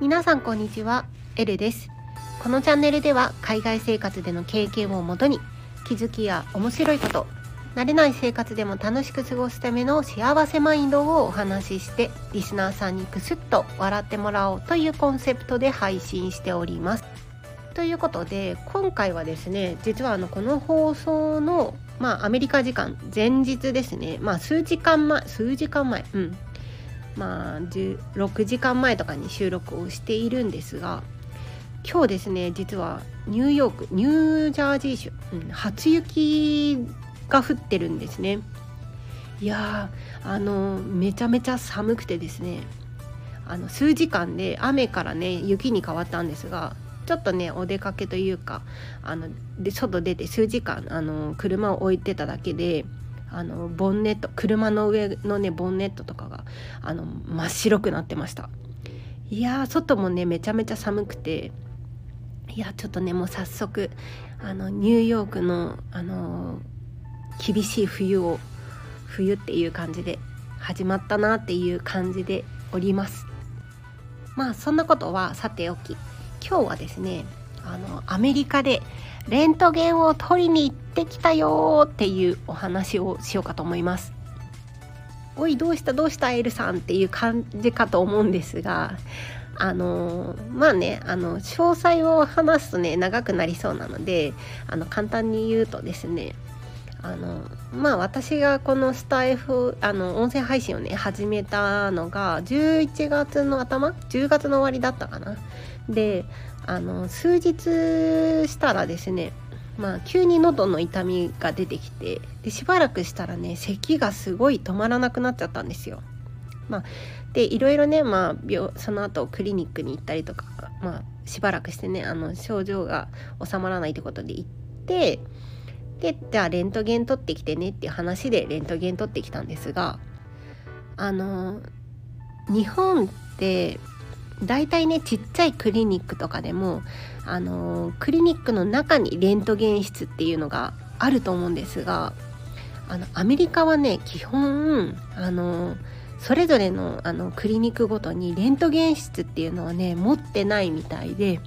皆さんこんにちは。エルです。このチャンネルでは海外生活での経験をもとに気づきや面白いこと慣れない生活でも楽しく過ごすための幸せマインドをお話ししてリスナーさんにクスッと笑ってもらおうというコンセプトで配信しております。ということで今回はですね実はあのこの放送のまあアメリカ時間前日ですね。まあ数時間前数時間前。うん。まあ16時間前とかに収録をしているんですが今日ですね実はニューヨークニュージャージー州、うん、初雪が降ってるんですね。いやあのめちゃめちゃ寒くてですねあの数時間で雨からね雪に変わったんですがちょっとねお出かけというかあので外出て数時間あの車を置いてただけであのボンネット車の上のねボンネットとかがあの真っ白くなってました。いや外もねめちゃめちゃ寒くていやちょっとねもう早速あのニューヨークのあの厳しい冬を冬っていう感じで始まったなっていう感じでおります。まあそんなことはさておき今日はですねあのアメリカでレントゲンを取りに行ってきたよっていうお話をしようかと思います。おいどうしたどうしたエルさんっていう感じかと思うんですがあのまあねあの詳細を話すとね長くなりそうなのであの簡単に言うとですねあのまあ私がこのスタイフあの音声配信をね始めたのが11月の頭？10月の終わりだったかな？であの数日したらですねまあ急に喉の痛みが出てきてでしばらくしたらね咳がすごい止まらなくなっちゃったんですよ。まあ、でいろいろね、まあ、病その後クリニックに行ったりとか、まあ、しばらくしてねあの症状が収まらないってことで行ってでじゃあレントゲン取ってきてねっていう話でレントゲン取ってきたんですがあの日本って大体ねちっちゃいクリニックとかでもあのクリニックの中にレントゲン室っていうのがあると思うんですがあのアメリカはね基本あのそれぞれのあのクリニックごとにレントゲン室っていうのはね持ってないみたいで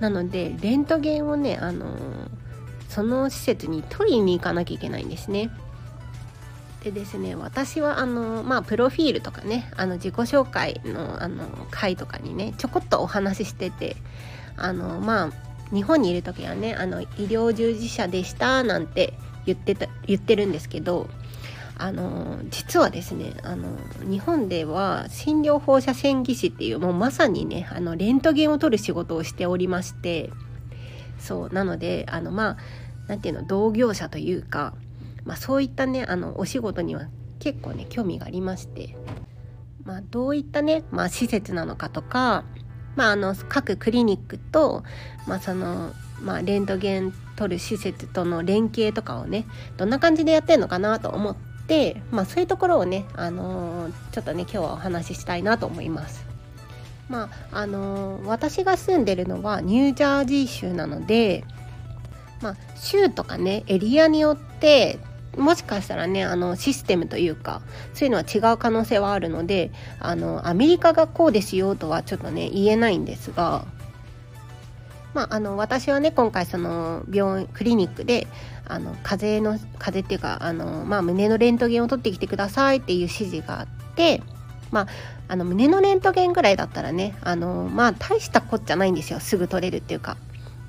なのでレントゲンをねあのその施設に取りに行かなきゃいけないんですね。でですね私はあのまあプロフィールとかねあの自己紹介のあの回とかにねちょこっとお話ししててあのまあ日本にいる時はねあの医療従事者でしたなんて言ってた言ってるんですけどあの実はですねあの日本では診療放射線技師っていうもうまさにねあのレントゲンを取る仕事をしておりましてそうなのであのまあ何て言うの同業者というかまあ、そういったねあのお仕事には結構ね興味がありまして、まあ、どういったね、まあ、施設なのかとか、まあ、あの各クリニックと、まあそのまあ、レントゲン取る施設との連携とかをねどんな感じでやってるのかなと思って、まあ、そういうところをね、あのー、ちょっとね今日はお話ししたいなと思います。まああのー、私が住んでるのはニュージャージー州なので、まあ、州とかねエリアによってもしかしたらねあのシステムというかそういうのは違う可能性はあるのであのアメリカがこうですよとはちょっとね言えないんですが、まあ、あの私はね今回その病院クリニックであの風邪の風邪っていうかあの、まあ、胸のレントゲンを取ってきてくださいっていう指示があって。まあ、あの胸のレントゲンぐらいだったらねあのまあ大したこっちゃないんですよ。すぐ取れるっていうか。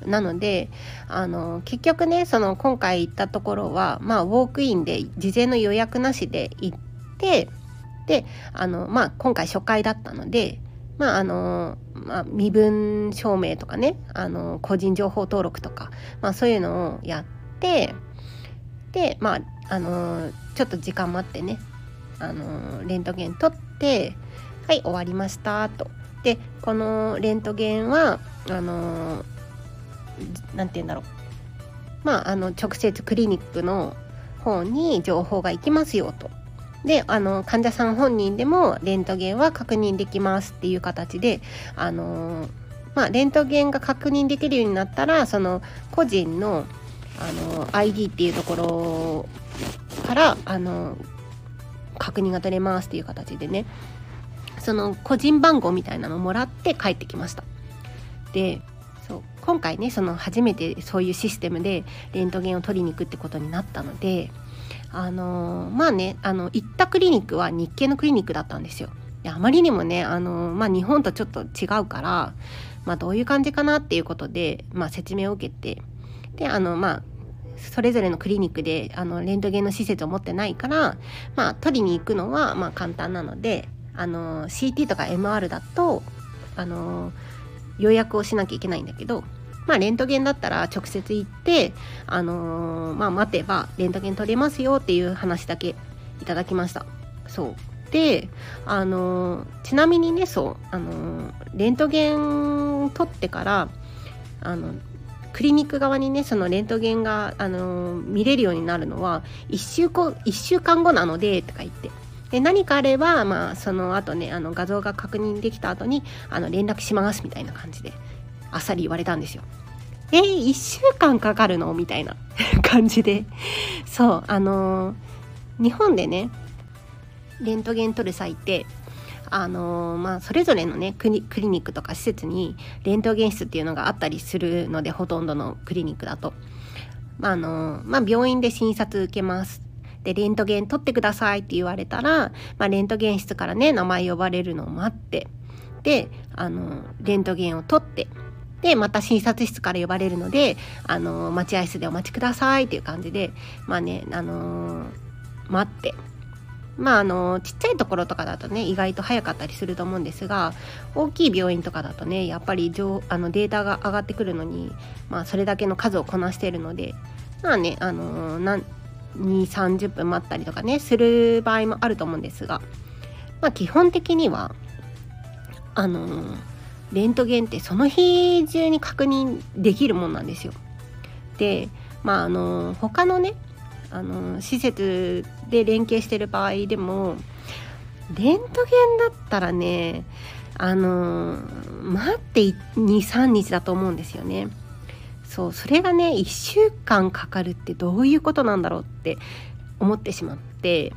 なのであの結局ねその今回行ったところは、まあ、ウォークインで事前の予約なしで行ってであの、まあ、今回初回だったので、まああのまあ、身分証明とかねあの個人情報登録とか、まあ、そういうのをやってで、まあ、あのちょっと時間待ってねあのレントゲン取っててはい終わりましたと。でこのレントゲンはあの何て言うんだろうまああの直接クリニックの方に情報が行きますよと。であの患者さん本人でもレントゲンは確認できますっていう形であのまあ、レントゲンが確認できるようになったらその個人のあの ID っていうところからあの確認が取れますっていう形でね。その個人番号みたいなのをもらって帰ってきました。でそう今回ねその初めてそういうシステムでレントゲンを取りに行くってことになったのであのまあねあの行ったクリニックは日系のクリニックだったんですよ。であまりにもねあの、まあ、日本とちょっと違うから、まあ、どういう感じかなっていうことで、まあ、説明を受けてであのまあそれぞれのクリニックであのレントゲンの施設を持ってないから、まあ、取りに行くのはまあ簡単なのであの CT とか MR だとあの予約をしなきゃいけないんだけど、まあ、レントゲンだったら直接行って、あのまあ、待てばレントゲン取れますよっていう話だけいただきました。そうであのちなみにねそうあのレントゲン取ってからあのクリニック側にねそのレントゲンが、あの見れるようになるのは1週 ,1 週間後なのでとか言って。で何かあれば、まあ、その後ねあの画像が確認できた後にあの連絡しますみたいな感じであっさり言われたんですよ。えー、1週間かかるの？みたいな 感じで。そうあのー、日本でねレントゲン撮る際ってあのー、まあ、それぞれのねクリニックとか施設にレントゲン室っていうのがあったりするのでほとんどのクリニックだと、まああのー、まあ、病院で診察受けます。でレントゲン取ってくださいって言われたら、まあ、レントゲン室からね名前呼ばれるのを待って。であのレントゲンを取って。でまた診察室から呼ばれるのであの待合室でお待ちくださいっていう感じでまあねあの待って。まああのちっちゃいところとかだとね意外と早かったりすると思うんですが大きい病院とかだとねやっぱりあのデータが上がってくるのに、まあ、それだけの数をこなしているのでまあねあの2 3 0分待ったりとかねする場合もあると思うんですが、まあ、基本的にはあのレントゲンってその日中に確認できるもんなんですよ。でまああの他のねあの施設で連携してる場合でもレントゲンだったらねあの待って23日だと思うんですよね。そうそれがね1週間かかるってどういうことなんだろうって思ってしまって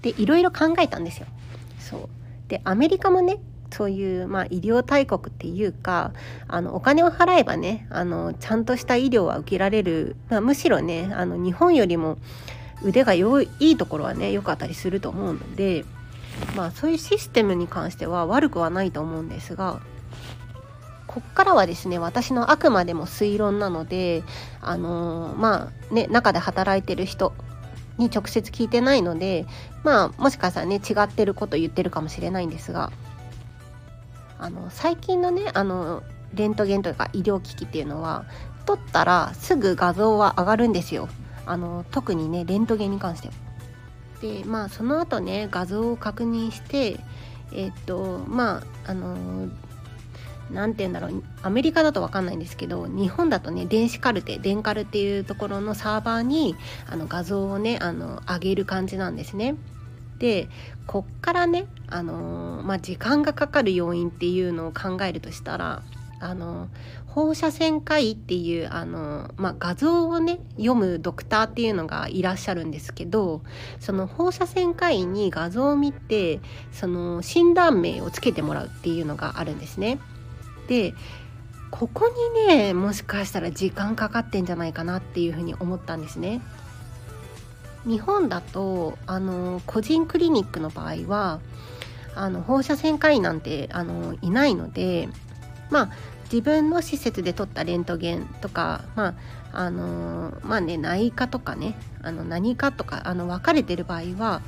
でいろいろ考えたんですよ。そうでアメリカもねそういう、まあ、医療大国っていうかあのお金を払えばねあのちゃんとした医療は受けられる、まあ、むしろねあの日本よりも腕が良いいいところはね良かったりすると思うので、まあ、そういうシステムに関しては悪くはないと思うんですがこっからはですね私のあくまでも推論なのであのー、まあね中で働いてる人に直接聞いてないのでまあもしかしたらね違ってること言ってるかもしれないんですがあの最近のねあのレントゲンというか医療機器っていうのは撮ったらすぐ画像は上がるんですよ。あの特にねレントゲンに関しては。でまあその後ね画像を確認してえっとまああの何て言うんだろうアメリカだと分かんないんですけど日本だとね電子カルテ電カルっていうところのサーバーにあの画像をねあの上げる感じなんですね。でこっからね、あの、まあ、時間がかかる要因っていうのを考えるとしたら、あの、放射線科医っていう、あの、まあ、画像をね読むドクターっていうのがいらっしゃるんですけどその放射線科医に画像を見てその診断名をつけてもらうっていうのがあるんですね。でここにねもしかしたら時間かかってんじゃないかなっていうふうに思ったんですね。日本だとあの個人クリニックの場合はあの放射線科医なんてあのいないのでまあ自分の施設で撮ったレントゲンとかまああのまあね内科とかねあの何かとかあの分かれてる場合は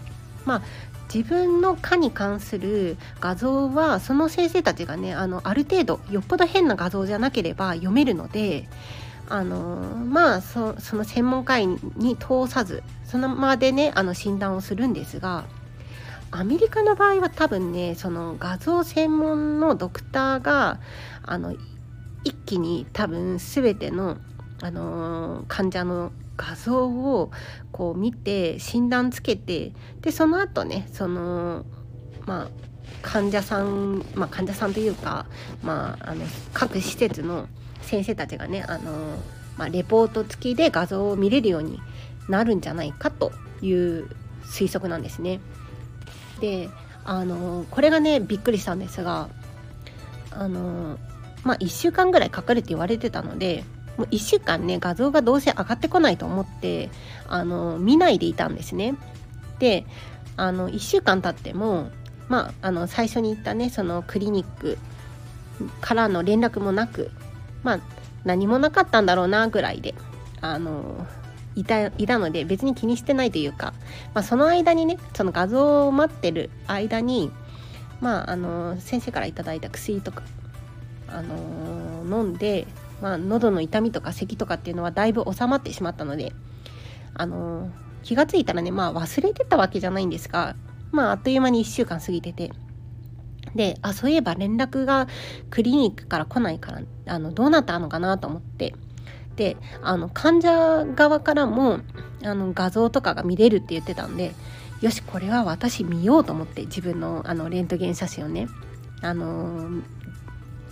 まあ自分の科に関する画像はその先生たちがねあのある程度よっぽど変な画像じゃなければ読めるのであのまあその専門家員に通さずそのまでねあの診断をするんですがアメリカの場合は多分ねその画像専門のドクターがあの一気に多分全ての、あの患者の画像をこう見て診断つけてでその後ねそのまあ患者さん、まあ、患者さんというか、まあ、あの各施設の先生たちがねあのまあ、レポート付きで画像を見れるようになるんじゃないかという推測なんですね。であのこれがねびっくりしたんですがあのまあ1週間ぐらいかかるって言われてたのでもう1週間ね画像がどうせ上がってこないと思ってあの見ないでいたんですね。であの1週間経ってもまああの最初に言ったねそのクリニックからの連絡もなくまあ何もなかったんだろうなぐらいであのいたいたので別に気にしてないというか、まあ、その間にねその画像を待ってる間にまああの先生から頂いた薬とかあの飲んで、まあ、喉の痛みとか咳とかっていうのはだいぶ収まってしまったのであの気が付いたらねまあ忘れてたわけじゃないんですがまああっという間に1週間過ぎててであそういえば連絡がクリニックから来ないからあのどうなったのかなと思ってであの患者側からもあの画像とかが見れるって言ってたんでよしこれは私見ようと思って自分のあのレントゲン写真をねあのー、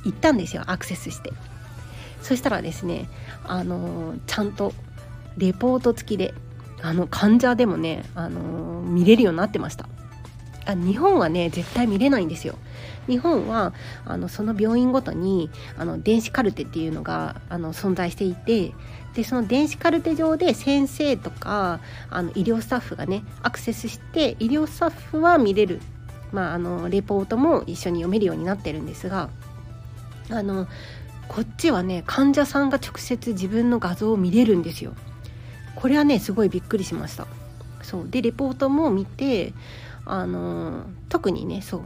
行ったんですよアクセスして。そしたらですねあの、ちゃんとレポート付きであの患者でもね、あの、見れるようになってました。あ日本はね絶対見れないんですよ日本はあのその病院ごとにあの電子カルテっていうのがあの存在していてでその電子カルテ上で先生とかあの医療スタッフがねアクセスして医療スタッフは見れる、まあ、あのレポートも一緒に読めるようになってるんですがあのこっちはね患者さんが直接自分の画像を見れるんですよ。これはねすごいびっくりしました。そうでレポートも見てあの特にねそう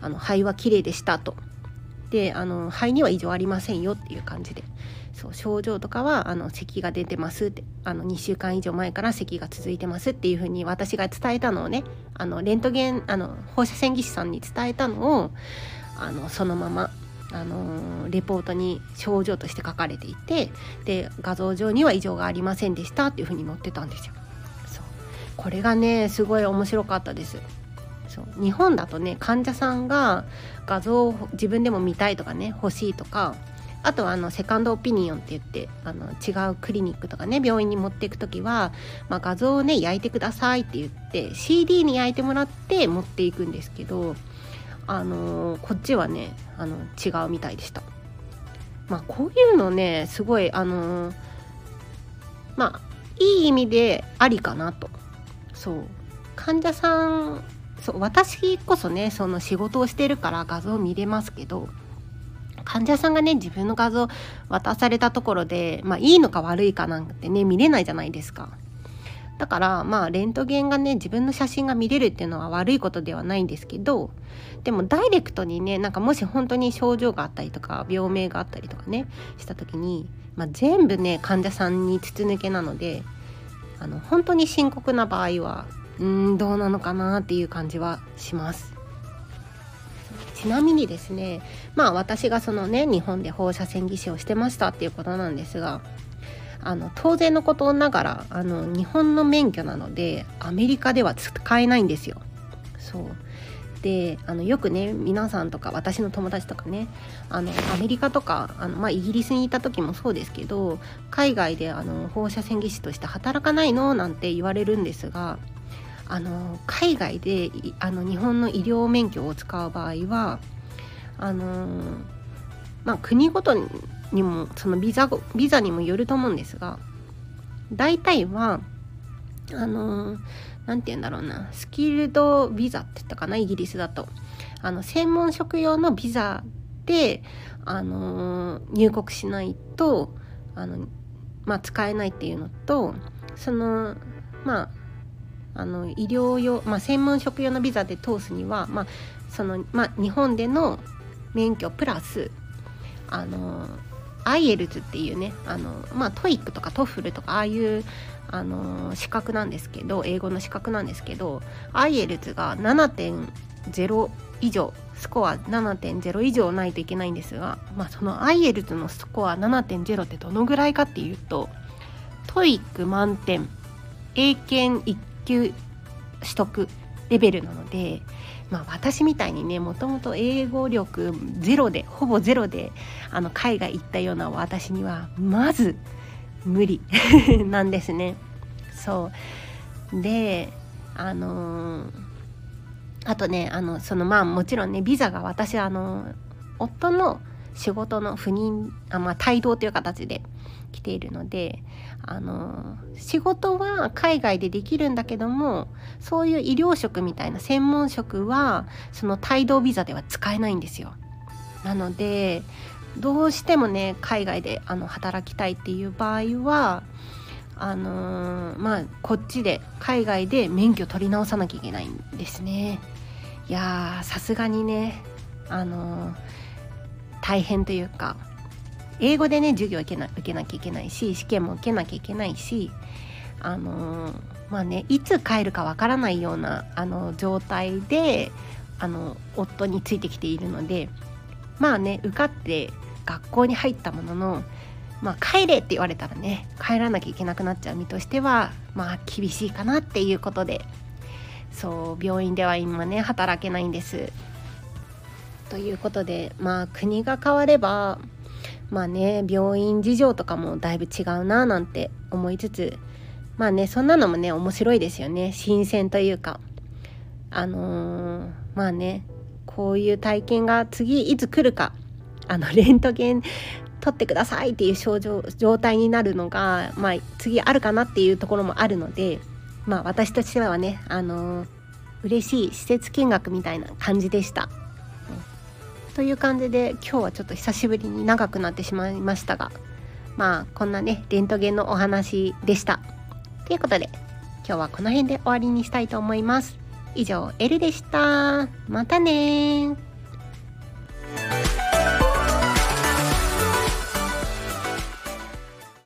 あの肺は綺麗でしたとであの肺には異常ありませんよっていう感じでそう症状とかはあの咳が出てますってあの2週間以上前から咳が続いてますっていうふうに私が伝えたのをねあのレントゲンあの放射線技師さんに伝えたのをあのそのままあのレポートに症状として書かれていてで画像上には異常がありませんでしたっていうふうに載ってたんですよ。そうこれがねすごい面白かったです。そう。日本だとね患者さんが画像を自分でも見たいとかね欲しいとかあとはあのセカンドオピニオンって言ってあの違うクリニックとかね病院に持っていく時は、まあ、画像をね焼いてくださいって言って CD に焼いてもらって持っていくんですけどあのー、こっちはねあの違うみたいでした。まあこういうのねすごいあのー、まあいい意味でありかなと。そう。患者さんそう私こそねその仕事をしてるから画像見れますけど患者さんがね自分の画像渡されたところで、まあ、いいのか悪いかなんてね見れないじゃないですか。だからまあレントゲンがね自分の写真が見れるっていうのは悪いことではないんですけどでもダイレクトにねなんかもし本当に症状があったりとか病名があったりとかねした時に、まあ、全部ね患者さんに筒抜けなのであの本当に深刻な場合はうんどうなのかなっていう感じはしますちなみにですねまあ私がそのね日本で放射線技師をしてましたっていうことなんですがあの当然のことながらあの日本の免許なのでアメリカでは使えないんですよ。そうであのよくね皆さんとか私の友達とかねあのアメリカとかあの、まあ、イギリスにいた時もそうですけど海外であの放射線技師として働かないのなんて言われるんですがあの海外であの日本の医療免許を使う場合はあの、まあ、国ごとにもそのビザビザにもよると思うんですが大体はあの何て言うんだろうな skilled ビザって言ったかなイギリスだと。あの専門職用のビザであの入国しないとあの、まあ、使えないっていうのとそのまああの医療用、まあ、専門職用のビザで通すには、まあそのまあ、日本での免許プラスあの IELTS っていうねあの、まあ、 TOEIC とか TOEFL とかああいうあの資格なんですけど英語の資格なんですけど IELTS が7.0以上スコア7.0以上ないといけないんですが、まあ、その IELTS のスコア7.0ってどのぐらいかっていうと TOEIC 満点英検1級取得レベルなので、まあ、私みたいにねもともと英語力ゼロでほぼゼロであの海外行ったような私にはまず無理 なんですね。そう。であのー、あとねあのそのまあもちろんねビザが私あの夫の仕事の赴任あ、まあ、帯同という形で来ているのであの仕事は海外でできるんだけどもそういう医療職みたいな専門職はその帯同ビザでは使えないんですよ。なのでどうしてもね海外であの働きたいっていう場合はあのー、まあこっちで海外で免許取り直さなきゃいけないんですね。いやさすがにねあのー、大変というか英語でね授業受けな受けなきゃいけないし試験も受けなきゃいけないしあのー、まあねいつ帰るかわからないようなあの状態であの夫についてきているのでまあね受かって学校に入ったもののまあ帰れって言われたらね帰らなきゃいけなくなっちゃう身としてはまあ厳しいかなっていうことでそう病院では今ね働けないんです。ということでまあ国が変わればまあね病院事情とかもだいぶ違うななんて思いつつまあねそんなのもね面白いですよね。新鮮というか。あのー、まあねこういう体験が次いつ来るか。あの レントゲン取ってくださいっていう症状状態になるのが、まあ、次あるかなっていうところもあるので、まあ、私としてはねあのー、嬉しい施設見学みたいな感じでした。という感じで今日はちょっと久しぶりに長くなってしまいましたがまあこんなねレントゲンのお話でした。ということで今日はこの辺で終わりにしたいと思います。以上、エルでした。またね